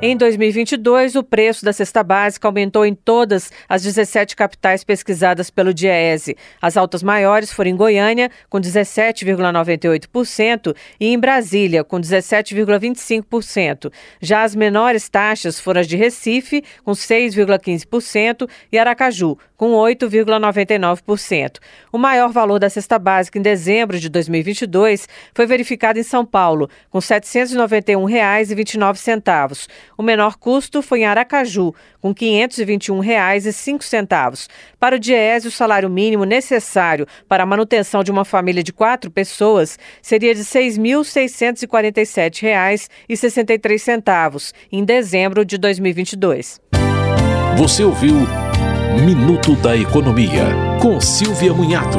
Em 2022, o preço da cesta básica aumentou em todas as 17 capitais pesquisadas pelo DIEESE. As altas maiores foram em Goiânia, com 17,98%, e em Brasília, com 17,25%. Já as menores taxas foram as de Recife, com 6,15%, e Aracaju, com 8,99%. O maior valor da cesta básica em dezembro de 2022 foi verificado em São Paulo, com R$ 791,29. O menor custo foi em Aracaju, com R$ 521,05. Para o Diese, o salário mínimo necessário para a manutenção de uma família de quatro pessoas seria de R$ 6.647,63 em dezembro de 2022. Você ouviu Minuto da Economia, com Silvia Munhato.